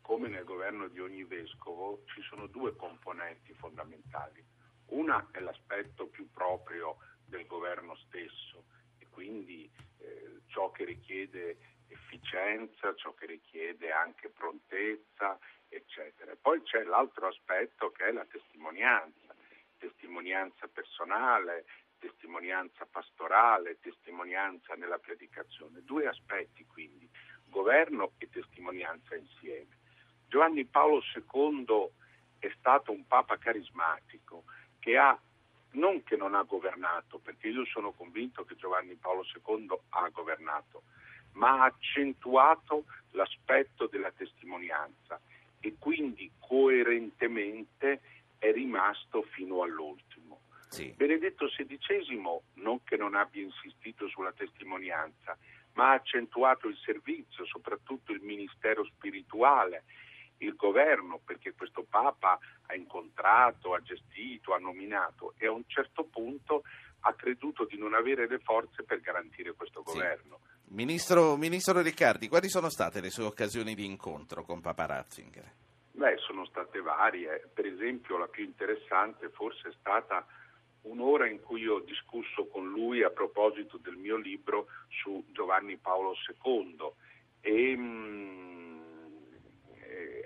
come nel governo di ogni vescovo, ci sono due componenti fondamentali. Una è l'aspetto più proprio del governo stesso e quindi eh, ciò che richiede efficienza, ciò che richiede anche prontezza, eccetera. Poi c'è l'altro aspetto che è la testimonianza, testimonianza personale, testimonianza pastorale, testimonianza nella predicazione. Due aspetti quindi, governo e testimonianza insieme. Giovanni Paolo II è stato un papa carismatico che ha non che non ha governato, perché io sono convinto che Giovanni Paolo II ha governato, ma ha accentuato l'aspetto della testimonianza e quindi coerentemente è rimasto fino all'ultimo. Sì. Benedetto XVI non che non abbia insistito sulla testimonianza, ma ha accentuato il servizio, soprattutto il ministero spirituale, il governo, perché questo Papa ha incontrato, ha gestito, ha nominato e a un certo punto ha creduto di non avere le forze per garantire questo governo. Sì. Ministro, Ministro, Riccardi, quali sono state le sue occasioni di incontro con Papa Ratzinger? Beh, sono state varie. Per esempio, la più interessante forse è stata un'ora in cui ho discusso con lui a proposito del mio libro su Giovanni Paolo II e mh, mm,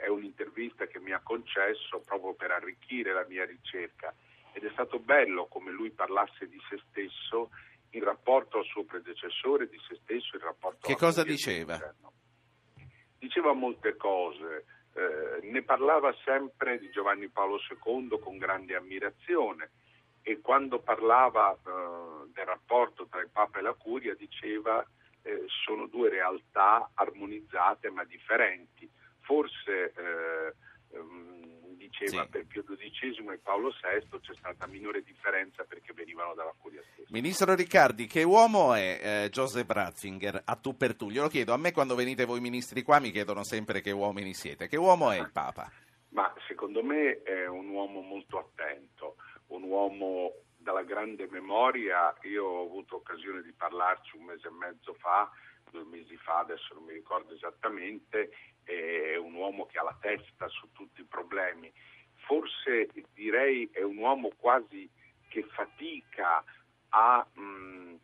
è un'intervista che mi ha concesso proprio per arricchire la mia ricerca ed è stato bello come lui parlasse di se stesso in rapporto al suo predecessore, di se stesso, in rapporto Che cosa diceva? Diceva molte cose, eh, ne parlava sempre di Giovanni Paolo II con grande ammirazione e quando parlava eh, del rapporto tra il Papa e la Curia diceva eh, sono due realtà armonizzate ma differenti. Forse eh, ehm, diceva Sì. per Pio XII e Paolo VI c'è stata minore differenza perché venivano dalla Curia stessa. Ministro Riccardi, che uomo è eh, Joseph Ratzinger a tu per tu? Glielo chiedo, a me quando venite voi ministri qua mi chiedono sempre che uomini siete. Che uomo è il Papa? Ma secondo me è un uomo molto attento, un uomo dalla grande memoria. Io ho avuto occasione di parlarci un mese e mezzo fa, due mesi fa, adesso non mi ricordo esattamente, è un uomo che ha la testa su tutti i problemi. Forse direi è un uomo quasi che fatica a, mm,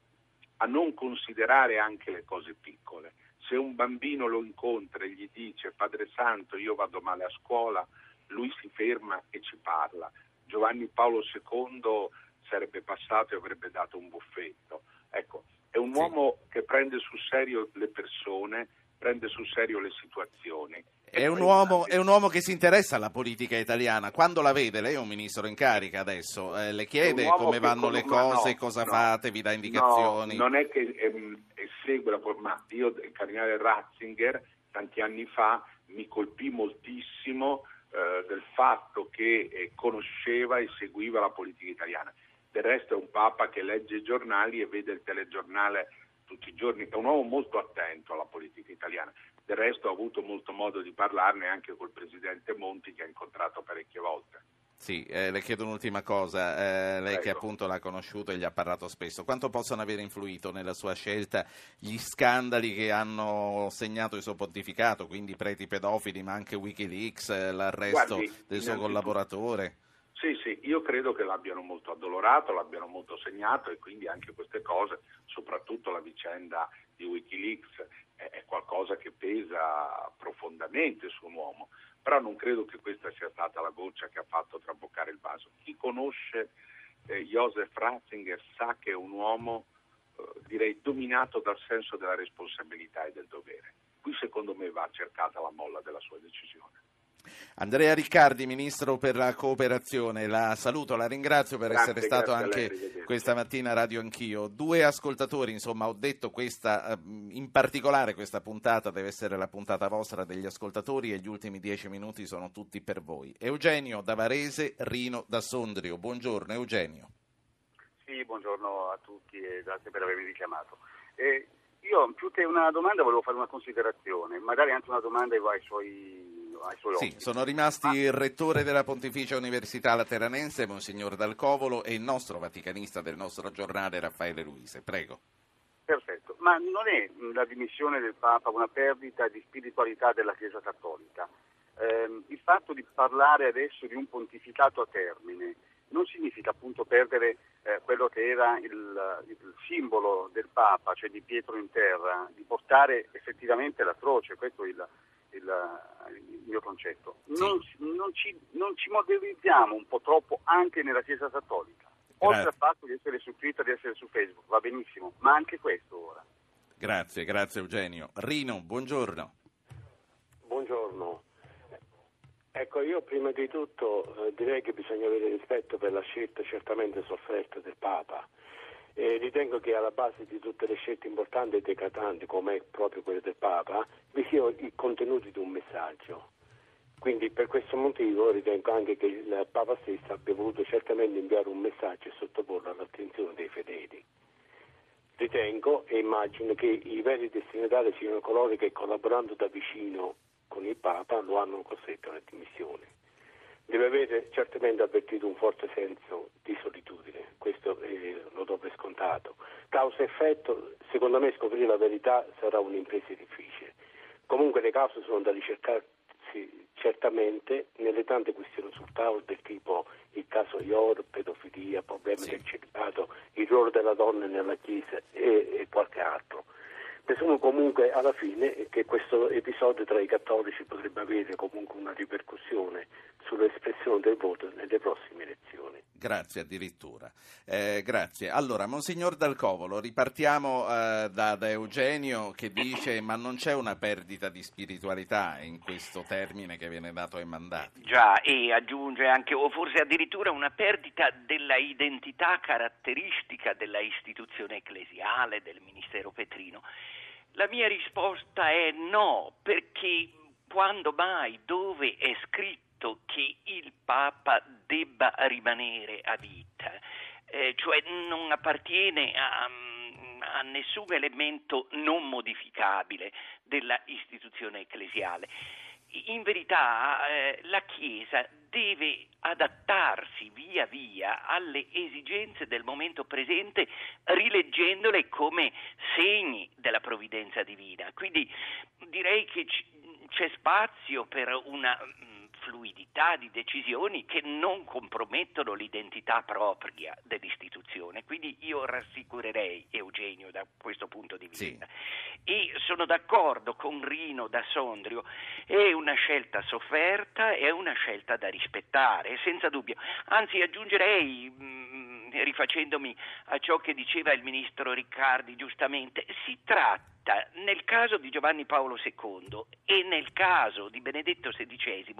a non considerare anche le cose piccole. Se un bambino lo incontra e gli dice Padre Santo io vado male a scuola, lui si ferma e ci parla. Giovanni Paolo II sarebbe passato e avrebbe dato un buffetto. Ecco, è un uomo che prende sul serio le persone, prende sul serio le situazioni. È un, uomo, è un uomo che si interessa alla politica italiana. Quando la vede, lei è un ministro in carica adesso, eh, le chiede come vanno con- le ma no, cose, cosa no, fate, vi dà indicazioni. No, non è che ehm, segue la ma io il cardinale Ratzinger tanti anni fa mi colpì moltissimo eh, del fatto che eh, conosceva e seguiva la politica italiana. Del resto è un papa che legge i giornali e vede il telegiornale tutti i giorni, è un uomo molto attento alla politica italiana. Del resto ho avuto molto modo di parlarne anche col presidente Monti che ha incontrato parecchie volte. Sì, eh, le chiedo un'ultima cosa, eh, lei che Prego. appunto l'ha conosciuto e gli ha parlato spesso, quanto possono aver influito nella sua scelta gli scandali che hanno segnato il suo pontificato, quindi preti pedofili, ma anche Wikileaks, eh, l'arresto Guardi, del suo collaboratore? Sì, sì, io credo che l'abbiano molto addolorato, l'abbiano molto segnato e quindi anche queste cose, soprattutto la vicenda di Wikileaks, è, qualcosa che pesa profondamente su un uomo. Però non credo che questa sia stata la goccia che ha fatto traboccare il vaso. Chi conosce eh, Joseph Ratzinger sa che è un uomo, eh, direi, dominato dal senso della responsabilità e del dovere. Qui secondo me va cercata la molla della sua decisione. Andrea Riccardi, Ministro per la Cooperazione, la saluto, la ringrazio per Grazie, essere stato lei, anche arrivederci. questa mattina a Radio Anch'io. Due ascoltatori, insomma, ho detto questa, eh, in particolare questa puntata deve essere la puntata vostra degli ascoltatori e gli ultimi dieci minuti sono tutti per voi. Eugenio da Varese, Rino da Sondrio. Buongiorno Eugenio. Sì, buongiorno a tutti e grazie per avermi richiamato. Eh, io più che una domanda volevo fare una considerazione, magari anche una domanda ai suoi, ai suoi Sì, sono rimasti il rettore della Pontificia Università Lateranense, Monsignor Dalcovolo, e il nostro vaticanista del nostro giornale, Raffaele Luise. Prego. Perfetto, ma non è la dimissione del Papa una perdita di spiritualità della Chiesa Cattolica? Ehm, il fatto di parlare adesso di un pontificato a termine non significa appunto perdere eh, quello che era il, il simbolo del Papa, cioè di Pietro in terra, di portare effettivamente la croce, questo è il, il- il mio concetto. Non, non ci, non ci modernizziamo un po' troppo anche nella Chiesa Cattolica. Oltre Grazie. al fatto di essere su Twitter, di essere su Facebook, va benissimo, ma anche questo ora. Grazie, grazie Eugenio. Rino, buongiorno. Buongiorno. Ecco, io prima di tutto eh, direi che bisogna avere rispetto per la scelta certamente sofferta del Papa. E ritengo che alla base di tutte le scelte importanti e decatanti, come proprio quelle del Papa, vi sia il contenuto di un messaggio. Quindi per questo motivo ritengo anche che il Papa stesso abbia voluto certamente inviare un messaggio e sottoporlo all'attenzione dei fedeli. Ritengo e immagino che i veri destinatari siano coloro che collaborando da vicino con il Papa lo hanno costretto alla dimissione. Deve avere certamente avvertito un forte senso di solitudine, questo eh, lo do per scontato. Causa e effetto, secondo me scoprire la verità sarà un'impresa difficile. Comunque le cause sono da ricercarsi certamente nelle tante questioni sul tavolo del tipo il caso IOR, pedofilia, problemi del celibato, il ruolo della donna nella Chiesa e, e qualche altro. Presumo comunque alla fine che questo episodio tra i cattolici potrebbe avere comunque una ripercussione sull'espressione del voto nelle prossime elezioni. grazie addirittura. Eh, grazie. Allora, Monsignor Dalcovolo, ripartiamo eh, da, da, Eugenio che dice ma non c'è una perdita di spiritualità in questo termine che viene dato ai mandati. Già, e aggiunge anche, o forse addirittura una perdita della identità caratteristica della istituzione ecclesiale, del Ministero Petrino. La mia risposta è no, perché quando mai, dove è scritto che il Papa debba rimanere a vita, eh, cioè non appartiene a, a nessun elemento non modificabile della istituzione ecclesiale in verità eh, la Chiesa deve adattarsi via via alle esigenze del momento presente, rileggendole come segni della provvidenza divina. Quindi direi che c- c'è spazio per una fluidità di decisioni che non compromettono l'identità propria dell'istituzione. Quindi io rassicurerei Eugenio da questo punto di vista. Sì. E sono d'accordo con Rino da Sondrio, è una scelta sofferta, è una scelta da rispettare, senza dubbio. Anzi aggiungerei... Mh, rifacendomi a ciò che diceva il ministro Riccardi giustamente, si tratta nel caso di Giovanni Paolo II e nel caso di Benedetto XVI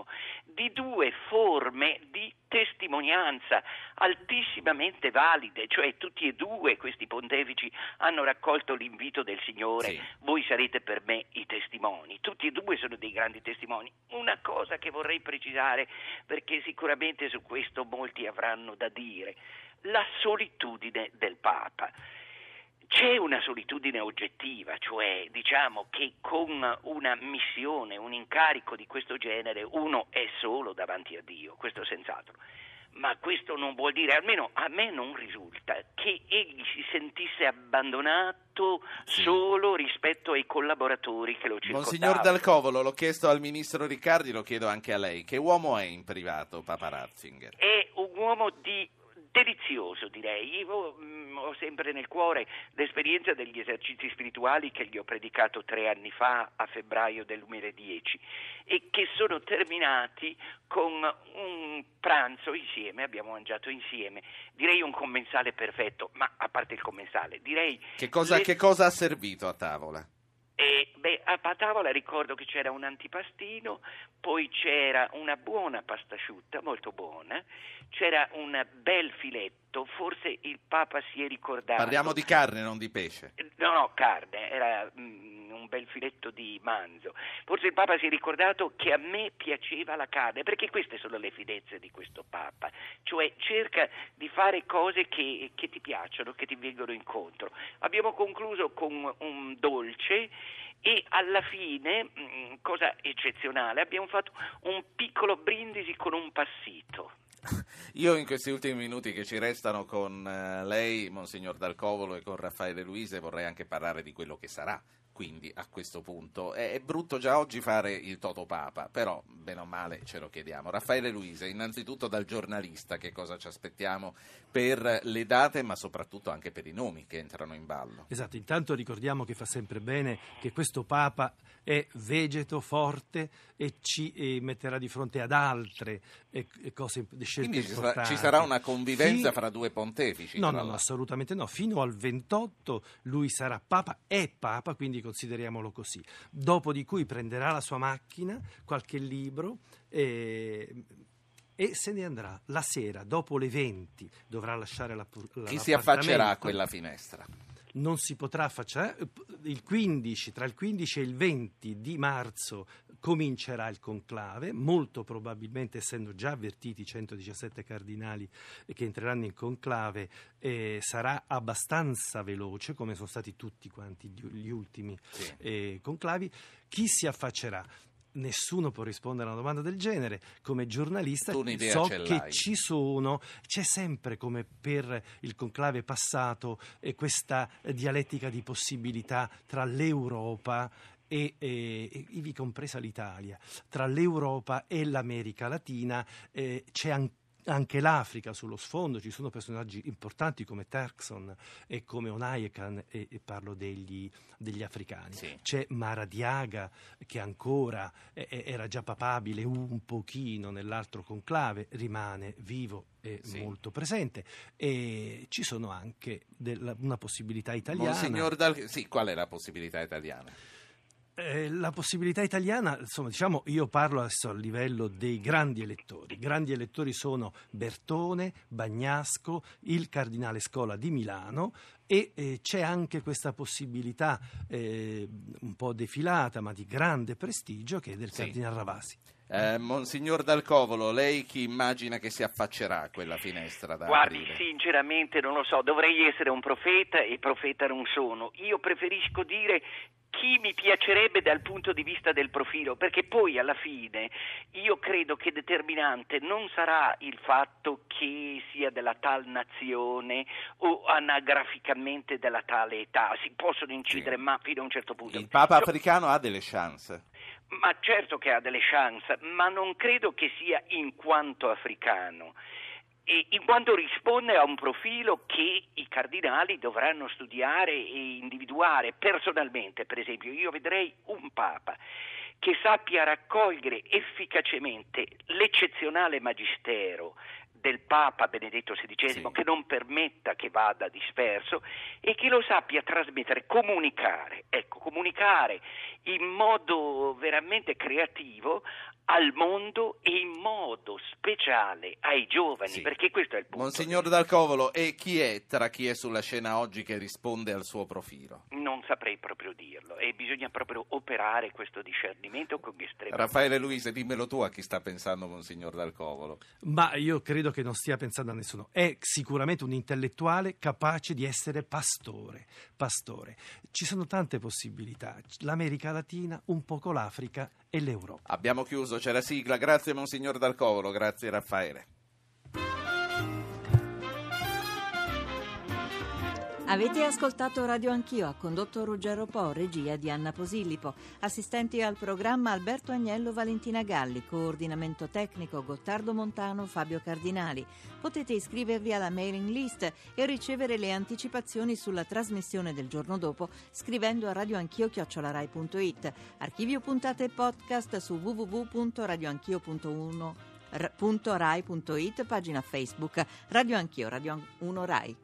di due forme di testimonianza altissimamente valide, cioè tutti e due questi pontefici hanno raccolto l'invito del Signore, sì. voi sarete per me i testimoni, tutti e due sono dei grandi testimoni. Una cosa che vorrei precisare, perché sicuramente su questo molti avranno da dire, la solitudine del Papa. C'è una solitudine oggettiva, cioè diciamo che con una missione, un incarico di questo genere uno è solo davanti a Dio, questo senz'altro. Ma questo non vuol dire, almeno a me non risulta, che egli si sentisse abbandonato sì. solo rispetto ai collaboratori che lo circondavano. Monsignor Dalcovolo, l'ho chiesto al ministro Riccardi, lo chiedo anche a lei. Che uomo è in privato Papa Ratzinger? È un uomo di delizioso direi. Io mh, mm, ho sempre nel cuore l'esperienza degli esercizi spirituali che gli ho predicato tre anni fa a febbraio del 2010 e che sono terminati con un pranzo insieme, abbiamo mangiato insieme, direi un commensale perfetto, ma a parte il commensale, direi... Che cosa, le... che cosa ha servito a tavola? E, beh, a tavola ricordo che c'era un antipastino, poi c'era una buona pasta asciutta, molto buona, c'era un bel filetto, forse il Papa si è ricordato. Parliamo di carne, non di pesce. No, no, carne, era mm, un bel filetto di manzo. Forse il Papa si è ricordato che a me piaceva la carne, perché queste sono le finezze di questo Papa, cioè cerca di fare cose che, che ti piacciono, che ti vengono incontro. Abbiamo concluso con un dolce e alla fine, mm, cosa eccezionale, abbiamo fatto un piccolo brindisi con un passito. Io in questi ultimi minuti che ci restano con eh, lei, Monsignor Dalcovolo, e con Raffaele Luise vorrei anche parlare di quello che sarà quindi a questo punto è, brutto già oggi fare il Toto Papa, però bene o male ce lo chiediamo. Raffaele Luise, innanzitutto dal giornalista che cosa ci aspettiamo per le date ma soprattutto anche per i nomi che entrano in ballo. Esatto, intanto ricordiamo che fa sempre bene che questo Papa è vegeto, forte e ci e metterà di fronte ad altre e, e cose scelte Quindi ci sarà, ci sarà, una convivenza Fin... fra due pontefici? No, no, no, assolutamente no. Fino al 28 lui sarà Papa, è Papa, quindi consideriamolo così. Dopo di cui prenderà la sua macchina, qualche libro e e se ne andrà. La sera dopo le 20 dovrà lasciare la, la chi si affaccerà a quella finestra? Non si potrà affacciare il 15 tra il 15 e il 20 di marzo comincerà il conclave molto probabilmente essendo già avvertiti i 117 cardinali che entreranno in conclave eh, sarà abbastanza veloce come sono stati tutti quanti gli ultimi sì. eh, conclavi chi si affaccerà Nessuno può rispondere a una domanda del genere. Come giornalista so che l'hai. ci sono, c'è sempre come per il conclave passato eh, questa dialettica di possibilità tra l'Europa e, e, ivi compresa l'Italia, tra l'Europa e l'America Latina eh, c'è anche anche l'Africa sullo sfondo, ci sono personaggi importanti come Terkson e come Onayekan e, e parlo degli, degli africani. Sì. C'è Mara Diaga che ancora eh, era già papabile un pochino nell'altro conclave, rimane vivo e Sì. molto presente e ci sono anche della- una possibilità italiana. Monsignor Dal... Sì, qual è la possibilità italiana? Eh, la possibilità italiana, insomma, diciamo, io parlo adesso a livello dei grandi elettori. I grandi elettori sono Bertone, Bagnasco, il cardinale Scola di Milano e eh, c'è anche questa possibilità eh, un po' defilata, ma di grande prestigio, che è del Sì. cardinale Ravasi. Eh, Monsignor Dal Covolo, lei chi immagina che si affaccerà a quella finestra da Guardi, aprire? sinceramente non lo so, dovrei essere un profeta e profeta non sono. Io preferisco dire chi mi piacerebbe dal punto di vista del profilo, perché poi alla fine io credo che determinante non sarà il fatto che sia della tal nazione o anagraficamente della tale età, si possono incidere ma fino a un certo punto. Il Papa africano ha delle chance. Ma certo che ha delle chance, ma non credo che sia in quanto africano. In quanto risponde a un profilo che i cardinali dovranno studiare e individuare personalmente, per esempio, io vedrei un Papa che sappia raccogliere efficacemente l'eccezionale magistero del Papa Benedetto XVI, che non permetta che vada disperso e che lo sappia trasmettere, comunicare, ecco, comunicare in modo veramente creativo al mondo e in modo speciale ai giovani, perché questo è il punto. Monsignor Dal Covolo, e chi è tra chi è sulla scena oggi che risponde al suo profilo? Non saprei proprio dirlo e bisogna proprio operare questo discernimento con estrema Raffaele Luise, dimmelo tu a chi sta pensando Monsignor Dal Covolo. Ma io credo che non stia pensando a nessuno. È sicuramente un intellettuale capace di essere pastore. pastore. Ci sono tante possibilità. L'America Latina, un poco l'Africa e l'Europa. Abbiamo chiuso, c'è la sigla. Grazie Monsignor Dal Covolo, grazie Raffaele. Avete ascoltato Radio Anch'io, ha condotto Ruggero Po, regia di Anna Posillipo, assistenti al programma Alberto Agnello, Valentina Galli, coordinamento tecnico Gottardo Montano, Fabio Cardinali. Potete iscrivervi alla mailing list e ricevere le anticipazioni sulla trasmissione del giorno dopo scrivendo a radioanchio.it. Archivio puntate e podcast su www.radioanchio.1 r- .rai.it, pagina Facebook Radio Anch'io, Radio 1 Rai.